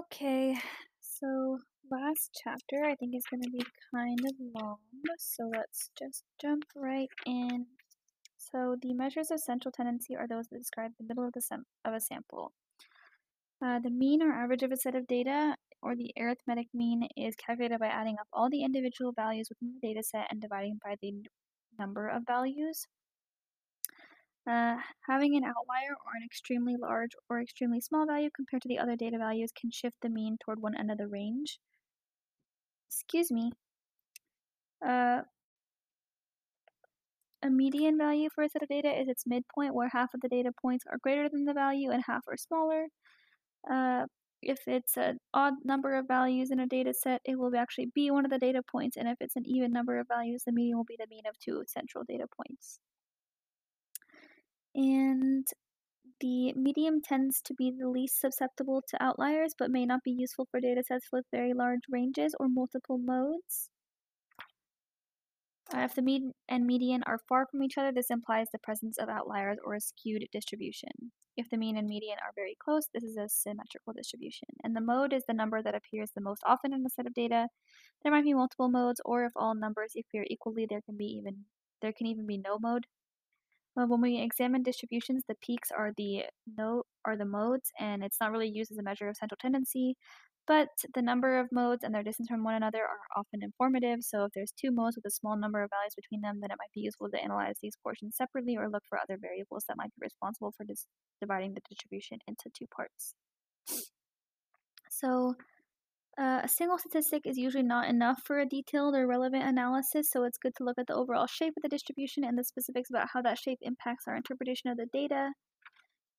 Okay, so last chapter I think is going to be kind of long, so let's just jump right in. So the measures of central tendency are those that describe the middle of the sem- of a sample. Uh, the mean or average of a set of data, or the arithmetic mean, is calculated by adding up all the individual values within the data set and dividing by the number of values. Uh, having an outlier or an extremely large or extremely small value compared to the other data values can shift the mean toward one end of the range. Excuse me. Uh, a median value for a set of data is its midpoint, where half of the data points are greater than the value and half are smaller. Uh, if it's an odd number of values in a data set, it will actually be one of the data points, and if it's an even number of values, the median will be the mean of two central data points. And the median tends to be the least susceptible to outliers, but may not be useful for datasets with very large ranges or multiple modes. Uh, if the mean and median are far from each other, this implies the presence of outliers or a skewed distribution. If the mean and median are very close, this is a symmetrical distribution. And the mode is the number that appears the most often in a set of data. There might be multiple modes, or if all numbers appear equally, there can be even there can even be no mode. Uh, when we examine distributions, the peaks are the no are the modes, and it's not really used as a measure of central tendency. But the number of modes and their distance from one another are often informative. So if there's two modes with a small number of values between them, then it might be useful to analyze these portions separately or look for other variables that might be responsible for dis- dividing the distribution into two parts. So uh, a single statistic is usually not enough for a detailed or relevant analysis, so it's good to look at the overall shape of the distribution and the specifics about how that shape impacts our interpretation of the data.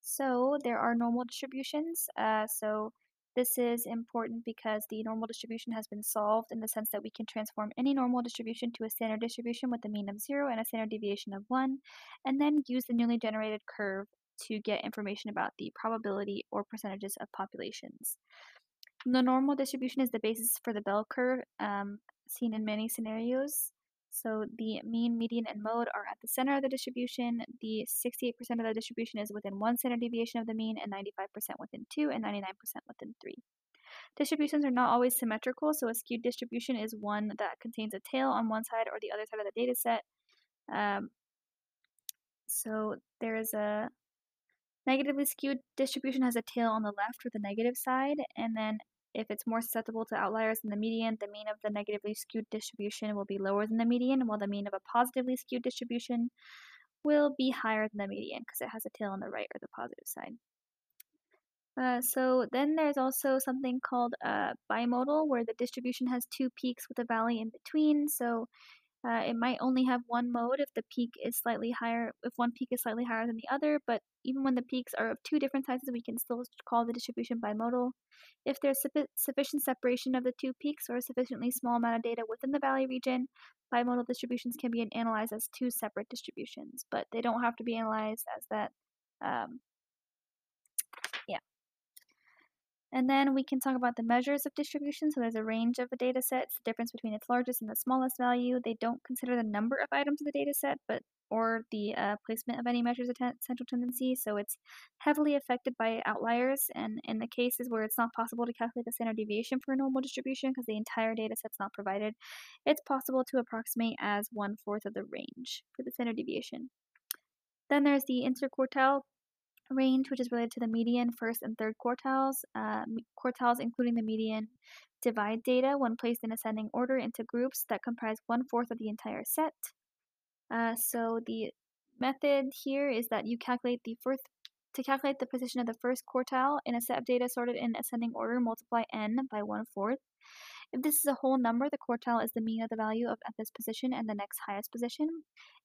So there are normal distributions. Uh, so this is important because the normal distribution has been solved in the sense that we can transform any normal distribution to a standard distribution with a mean of 0 and a standard deviation of 1, and then use the newly generated curve to get information about the probability or percentages of populations. The normal distribution is the basis for the bell curve um, seen in many scenarios. So the mean, median, and mode are at the center of the distribution. The 68% of the distribution is within one standard deviation of the mean, and 95% within two, and 99% within three. Distributions are not always symmetrical, so a skewed distribution is one that contains a tail on one side or the other side of the data set. Um, so there is a negatively skewed distribution has a tail on the left for the negative side, and then if it's more susceptible to outliers than the median, the mean of the negatively skewed distribution will be lower than the median, while the mean of a positively skewed distribution will be higher than the median because it has a tail on the right or the positive side. Uh, so then there's also something called uh, bimodal, where the distribution has two peaks with a valley in between. So uh, it might only have one mode if the peak is slightly higher, if one peak is slightly higher than the other, but even when the peaks are of two different sizes, we can still call the distribution bimodal. If there's sufficient separation of the two peaks or a sufficiently small amount of data within the valley region, bimodal distributions can be analyzed as two separate distributions, but they don't have to be analyzed as that. Um, yeah. And then we can talk about the measures of distribution. So there's a range of a data set. It's the difference between its largest and the smallest value. They don't consider the number of items in the data set, but or the uh, placement of any measures of central tendency. So it's heavily affected by outliers. And in the cases where it's not possible to calculate the standard deviation for a normal distribution because the entire data set's not provided, it's possible to approximate as one fourth of the range for the standard deviation. Then there's the interquartile range, which is related to the median, first, and third quartiles. Uh, quartiles, including the median, divide data when placed in ascending order into groups that comprise one fourth of the entire set. Uh, so the method here is that you calculate the first to calculate the position of the first quartile in a set of data sorted in ascending order, multiply n by one fourth. If this is a whole number, the quartile is the mean of the value of at this position and the next highest position.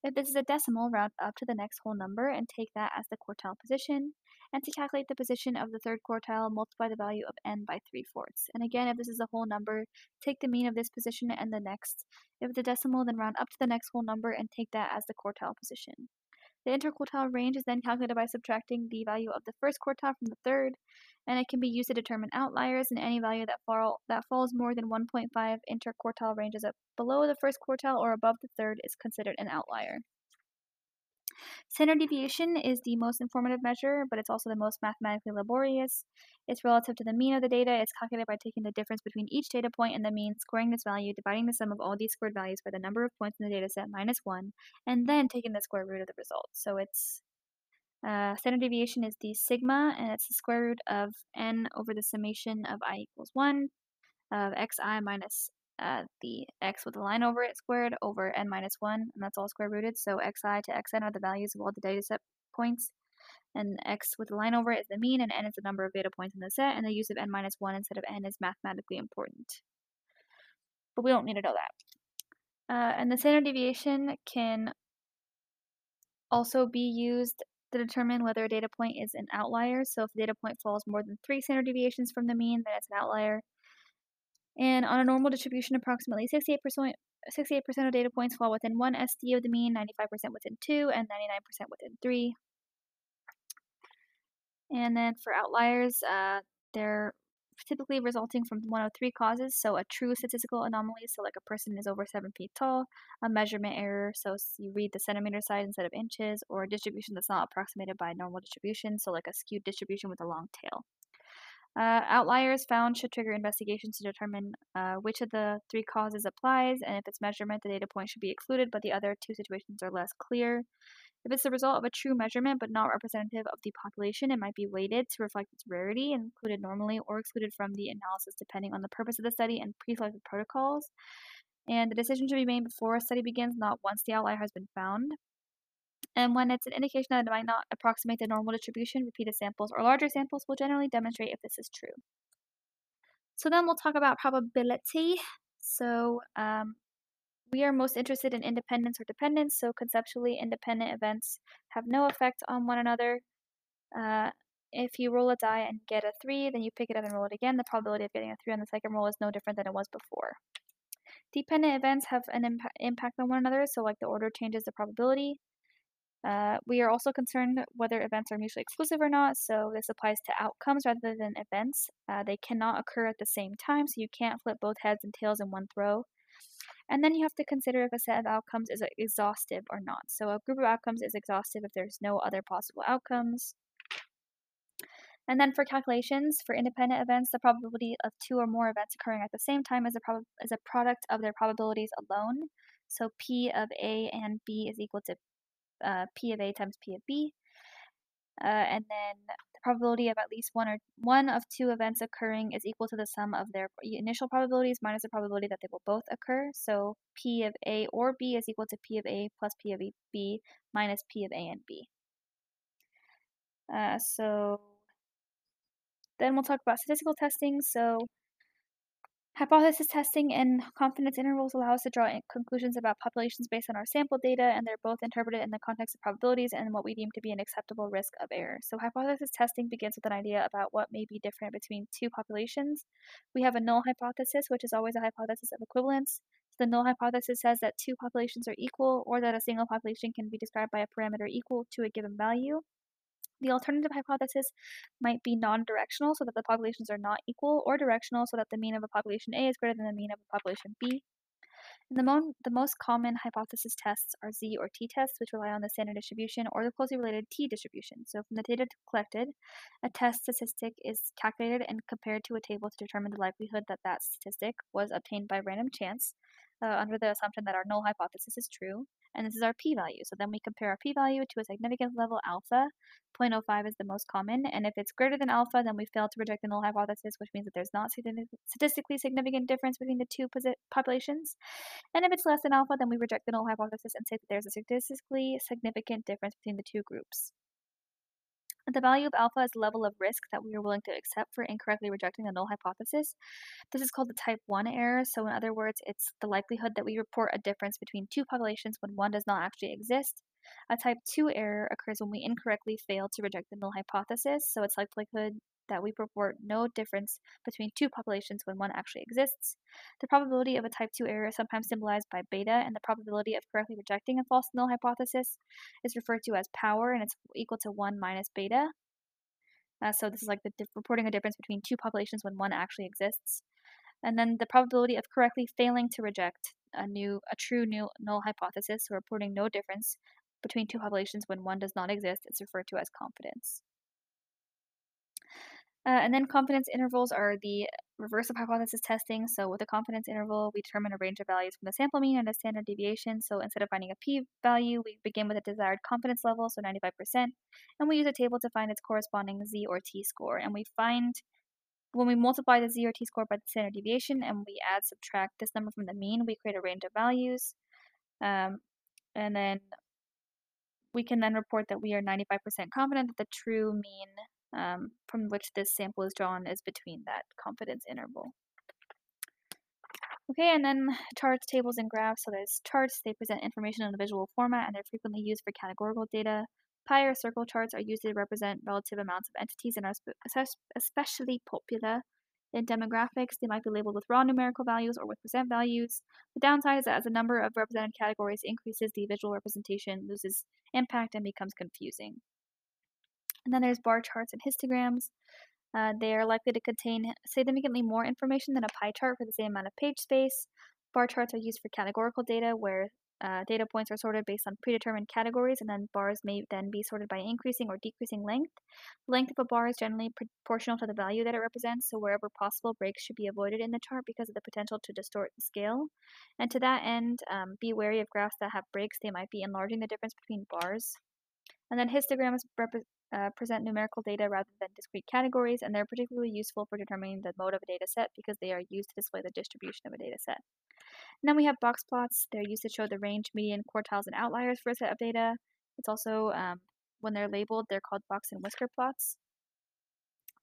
If this is a decimal, round up to the next whole number and take that as the quartile position. And to calculate the position of the third quartile, multiply the value of n by 3 fourths. And again, if this is a whole number, take the mean of this position and the next. If it's a decimal, then round up to the next whole number and take that as the quartile position. The interquartile range is then calculated by subtracting the value of the first quartile from the third, and it can be used to determine outliers, and any value that, fall, that falls more than 1.5 interquartile ranges below the first quartile or above the third is considered an outlier. Standard deviation is the most informative measure, but it's also the most mathematically laborious. It's relative to the mean of the data. It's calculated by taking the difference between each data point and the mean, squaring this value, dividing the sum of all these squared values by the number of points in the data set minus 1, and then taking the square root of the result. So it's uh, standard deviation is the sigma, and it's the square root of n over the summation of i equals 1 of xi minus uh, the x with a line over it squared over n minus 1, and that's all square rooted. So xi to xn are the values of all the data set points, and x with a line over it is the mean, and n is the number of data points in the set, and the use of n minus 1 instead of n is mathematically important. But we don't need to know that. Uh, and the standard deviation can also be used to determine whether a data point is an outlier. So if a data point falls more than three standard deviations from the mean, then it's an outlier. And on a normal distribution, approximately 68%, 68% of data points fall within one SD of the mean, 95% within two, and 99% within three. And then for outliers, uh, they're typically resulting from one of three causes. So a true statistical anomaly, so like a person is over seven feet tall, a measurement error, so you read the centimeter side instead of inches, or a distribution that's not approximated by a normal distribution, so like a skewed distribution with a long tail. Uh, outliers found should trigger investigations to determine uh, which of the three causes applies, and if it's measurement, the data point should be excluded, but the other two situations are less clear. If it's the result of a true measurement but not representative of the population, it might be weighted to reflect its rarity, included normally or excluded from the analysis depending on the purpose of the study and pre-selected protocols. And the decision should be made before a study begins, not once the outlier has been found. And when it's an indication that it might not approximate the normal distribution, repeated samples or larger samples will generally demonstrate if this is true. So then we'll talk about probability. So um, we are most interested in independence or dependence. So conceptually, independent events have no effect on one another. Uh, if you roll a die and get a 3, then you pick it up and roll it again. The probability of getting a 3 on the second roll is no different than it was before. Dependent events have an imp impact on one another, so like the order changes the probability. Uh, we are also concerned whether events are mutually exclusive or not, so this applies to outcomes rather than events. Uh, they cannot occur at the same time, so you can't flip both heads and tails in one throw. And then you have to consider if a set of outcomes is exhaustive or not. So a group of outcomes is exhaustive if there's no other possible outcomes. And then for calculations, for independent events, the probability of two or more events occurring at the same time is a, prob- is a product of their probabilities alone. So P of A and B is equal to uh, P of A times P of B. Uh, and then the probability of at least one or one of two events occurring is equal to the sum of their initial probabilities minus the probability that they will both occur. So P of A or B is equal to P of A plus P of B minus P of A and B. Uh, so then we'll talk about statistical testing. So Hypothesis testing and confidence intervals allow us to draw conclusions about populations based on our sample data, and they're both interpreted in the context of probabilities and what we deem to be an acceptable risk of error. So, hypothesis testing begins with an idea about what may be different between two populations. We have a null hypothesis, which is always a hypothesis of equivalence. So the null hypothesis says that two populations are equal, or that a single population can be described by a parameter equal to a given value. The alternative hypothesis might be non-directional so that the populations are not equal, or directional so that the mean of a population A is greater than the mean of a population B. And the, mo the most common hypothesis tests are Z or T tests, which rely on the standard distribution or the closely related T distribution. So from the data collected, a test statistic is calculated and compared to a table to determine the likelihood that that statistic was obtained by random chance, uh, under the assumption that our null hypothesis is true and this is our p-value. So then we compare our p-value to a significance level alpha. 0.05 is the most common, and if it's greater than alpha, then we fail to reject the null hypothesis, which means that there's not statistically significant difference between the two populations. And if it's less than alpha, then we reject the null hypothesis and say that there's a statistically significant difference between the two groups. The value of alpha is the level of risk that we are willing to accept for incorrectly rejecting the null hypothesis. This is called the type 1 error. So, in other words, it's the likelihood that we report a difference between two populations when one does not actually exist. A type 2 error occurs when we incorrectly fail to reject the null hypothesis. So, its likelihood that we report no difference between two populations when one actually exists. The probability of a type 2 error is sometimes symbolized by beta, and the probability of correctly rejecting a false null hypothesis is referred to as power, and it's equal to 1 minus beta. Uh, so this is like the reporting a difference between two populations when one actually exists. And then the probability of correctly failing to reject a new, a true new null hypothesis, so reporting no difference between two populations when one does not exist is referred to as confidence. Uh, and then confidence intervals are the reverse of hypothesis testing. So with a confidence interval, we determine a range of values from the sample mean and a standard deviation. So instead of finding a p-value, we begin with a desired confidence level, so 95%, and we use a table to find its corresponding z or t score. And we find when we multiply the z or t score by the standard deviation and we add subtract this number from the mean, we create a range of values. Um, and then we can then report that we are 95% confident that the true mean um, from which this sample is drawn is between that confidence interval. Okay, and then charts, tables, and graphs. So there's charts, they present information in a visual format and they're frequently used for categorical data. Pie or circle charts are used to represent relative amounts of entities and are especially popular in demographics. They might be labeled with raw numerical values or with percent values. The downside is that as the number of represented categories increases, the visual representation loses impact and becomes confusing. And then there's bar charts and histograms. Uh, they are likely to contain significantly more information than a pie chart for the same amount of page space. Bar charts are used for categorical data where uh, data points are sorted based on predetermined categories, and then bars may then be sorted by increasing or decreasing length. The length of a bar is generally proportional to the value that it represents, so wherever possible, breaks should be avoided in the chart because of the potential to distort the scale. And to that end, um, be wary of graphs that have breaks, they might be enlarging the difference between bars. And then histograms uh, present numerical data rather than discrete categories, and they're particularly useful for determining the mode of a data set because they are used to display the distribution of a data set. And then we have box plots. They're used to show the range, median, quartiles, and outliers for a set of data. It's also, um, when they're labeled, they're called box and whisker plots.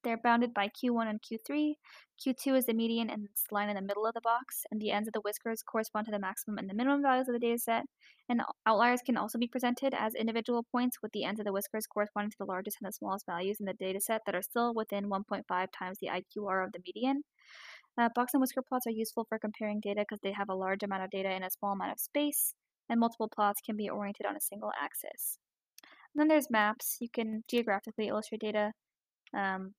They're bounded by Q1 and Q3. Q2 is the median and it's line in the middle of the box, and the ends of the whiskers correspond to the maximum and the minimum values of the data set. And outliers can also be presented as individual points with the ends of the whiskers corresponding to the largest and the smallest values in the data set that are still within 1.5 times the IQR of the median. Uh, box and whisker plots are useful for comparing data because they have a large amount of data in a small amount of space, and multiple plots can be oriented on a single axis. And then there's maps. You can geographically illustrate data um,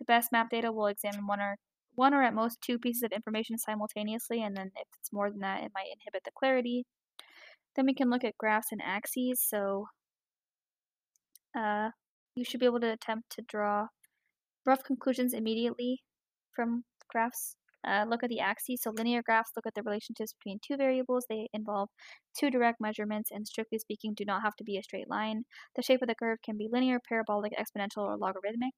the best map data will examine one or one or at most two pieces of information simultaneously, and then if it's more than that, it might inhibit the clarity. Then we can look at graphs and axes. So uh, you should be able to attempt to draw rough conclusions immediately from graphs. Uh, look at the axes. So linear graphs look at the relationships between two variables. They involve two direct measurements and strictly speaking do not have to be a straight line. The shape of the curve can be linear, parabolic, exponential, or logarithmic.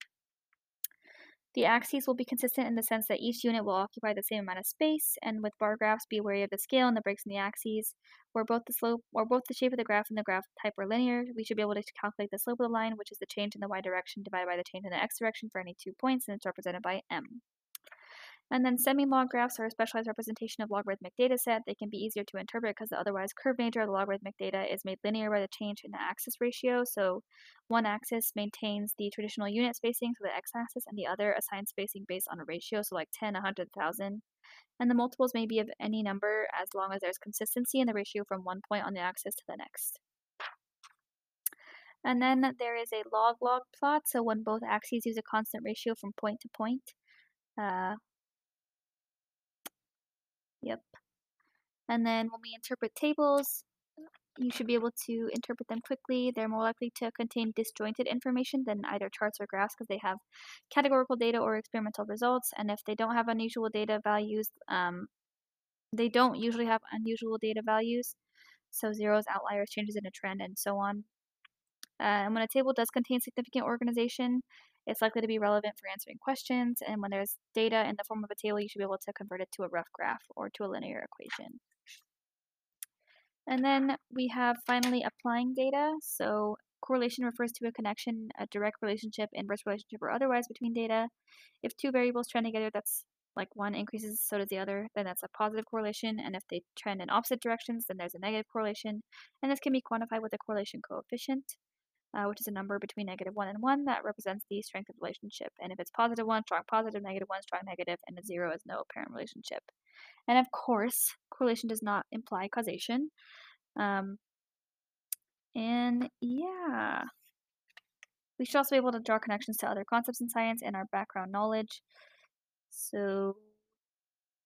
The axes will be consistent in the sense that each unit will occupy the same amount of space, and with bar graphs, be wary of the scale and the breaks in the axes. Where both the slope or both the shape of the graph and the graph type are linear, we should be able to calculate the slope of the line, which is the change in the y direction divided by the change in the x direction for any two points, and it's represented by m. And then semi-log graphs are a specialized representation of logarithmic data set. They can be easier to interpret because the otherwise curved nature of the logarithmic data is made linear by the change in the axis ratio. So one axis maintains the traditional unit spacing, so the x-axis, and the other assigns spacing based on a ratio, so like 10, 100,000. And the multiples may be of any number as long as there's consistency in the ratio from one point on the axis to the next. And then there is a log-log plot, so when both axes use a constant ratio from point to point. Uh, Yep. And then when we interpret tables, you should be able to interpret them quickly. They're more likely to contain disjointed information than either charts or graphs because they have categorical data or experimental results. And if they don't have unusual data values, um, they don't usually have unusual data values. So zeros, outliers, changes in a trend, and so on. Uh, and when a table does contain significant organization, it's likely to be relevant for answering questions, and when there's data in the form of a table, you should be able to convert it to a rough graph or to a linear equation. And then we have finally applying data. So correlation refers to a connection, a direct relationship, inverse relationship, or otherwise between data. If two variables trend together, that's like one increases, so does the other, then that's a positive correlation. And if they trend in opposite directions, then there's a negative correlation. And this can be quantified with a correlation coefficient uh, which is a number between negative 1 and 1 that represents the strength of relationship. And if it's positive 1, strong positive, negative 1, strong negative, and a 0 is no apparent relationship. And of course, correlation does not imply causation. Um, and yeah, we should also be able to draw connections to other concepts in science and our background knowledge. So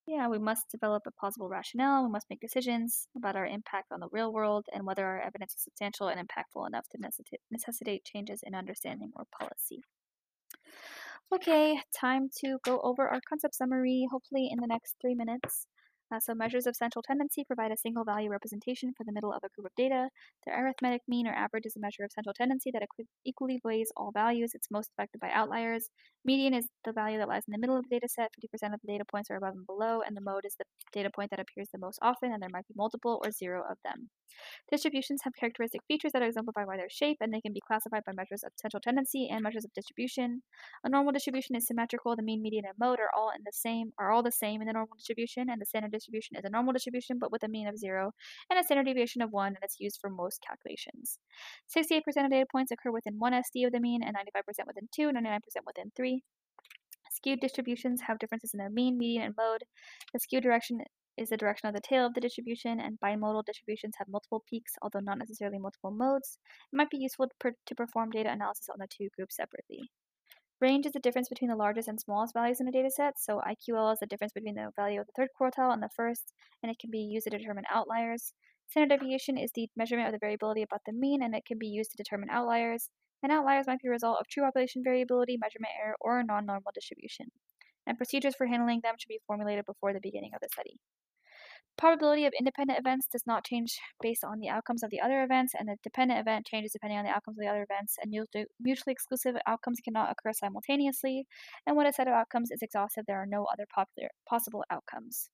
Yeah, we must develop a plausible rationale. We must make decisions about our impact on the real world and whether our evidence is substantial and impactful enough to necessitate changes in understanding or policy. Okay, time to go over our concept summary, hopefully in the next three minutes. Uh, so measures of central tendency provide a single value representation for the middle of a group of data. The arithmetic mean or average is a measure of central tendency that equi equally weighs all values. It's most affected by outliers. Median is the value that lies in the middle of the data set. 50% of the data points are above and below, and the mode is the data point that appears the most often, and there might be multiple or zero of them. Distributions have characteristic features that are exemplified by their shape, and they can be classified by measures of central tendency and measures of distribution. A normal distribution is symmetrical. The mean, median, and mode are all in the same are all the same in the normal distribution, and the standard distribution is a normal distribution but with a mean of zero and a standard deviation of one, and it's used for most calculations. 68% of data points occur within one SD of the mean, and 95% within two, 99% within three. Skewed distributions have differences in their mean, median, and mode. The skewed direction is the direction of the tail of the distribution, and bimodal distributions have multiple peaks, although not necessarily multiple modes. It might be useful to perform data analysis on the two groups separately. Range is the difference between the largest and smallest values in a data set, so IQR is the difference between the value of the third quartile and the first, and it can be used to determine outliers. Standard deviation is the measurement of the variability about the mean, and it can be used to determine outliers. And outliers might be a result of true population variability, measurement error, or a non-normal distribution. And procedures for handling them should be formulated before the beginning of the study. Probability of independent events does not change based on the outcomes of the other events, and the dependent event changes depending on the outcomes of the other events, and mutually exclusive outcomes cannot occur simultaneously, and when a set of outcomes is exhaustive, there are no other popular, possible outcomes.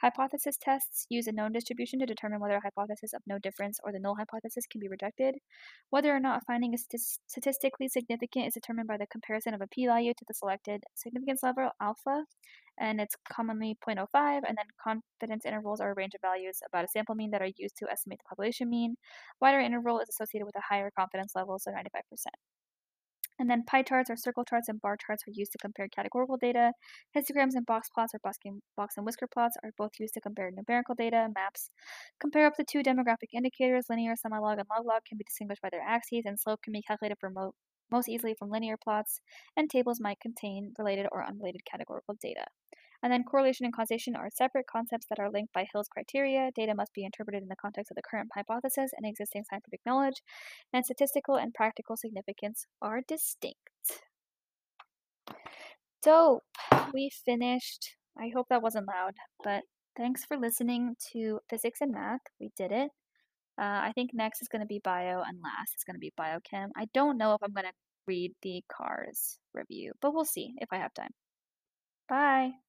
Hypothesis tests use a known distribution to determine whether a hypothesis of no difference or the null hypothesis can be rejected. Whether or not a finding is statistically significant is determined by the comparison of a p-value to the selected significance level alpha and it's commonly 0.05, and then confidence intervals are a range of values about a sample mean that are used to estimate the population mean. Wider interval is associated with a higher confidence level, so 95%. And then pie charts or circle charts and bar charts are used to compare categorical data. Histograms and box plots or box and whisker plots are both used to compare numerical data. Maps compare up to two demographic indicators. Linear, semilog, and log log can be distinguished by their axes, and slope can be calculated for mo most easily from linear plots. And tables might contain related or unrelated categorical data. And then correlation and causation are separate concepts that are linked by Hill's criteria. Data must be interpreted in the context of the current hypothesis and existing scientific knowledge, and statistical and practical significance are distinct. Dope. We finished. I hope that wasn't loud, but thanks for listening to physics and math. We did it. Uh, I think next is going to be bio, and last is going to be biochem. I don't know if I'm going to read the CARS review, but we'll see if I have time. Bye.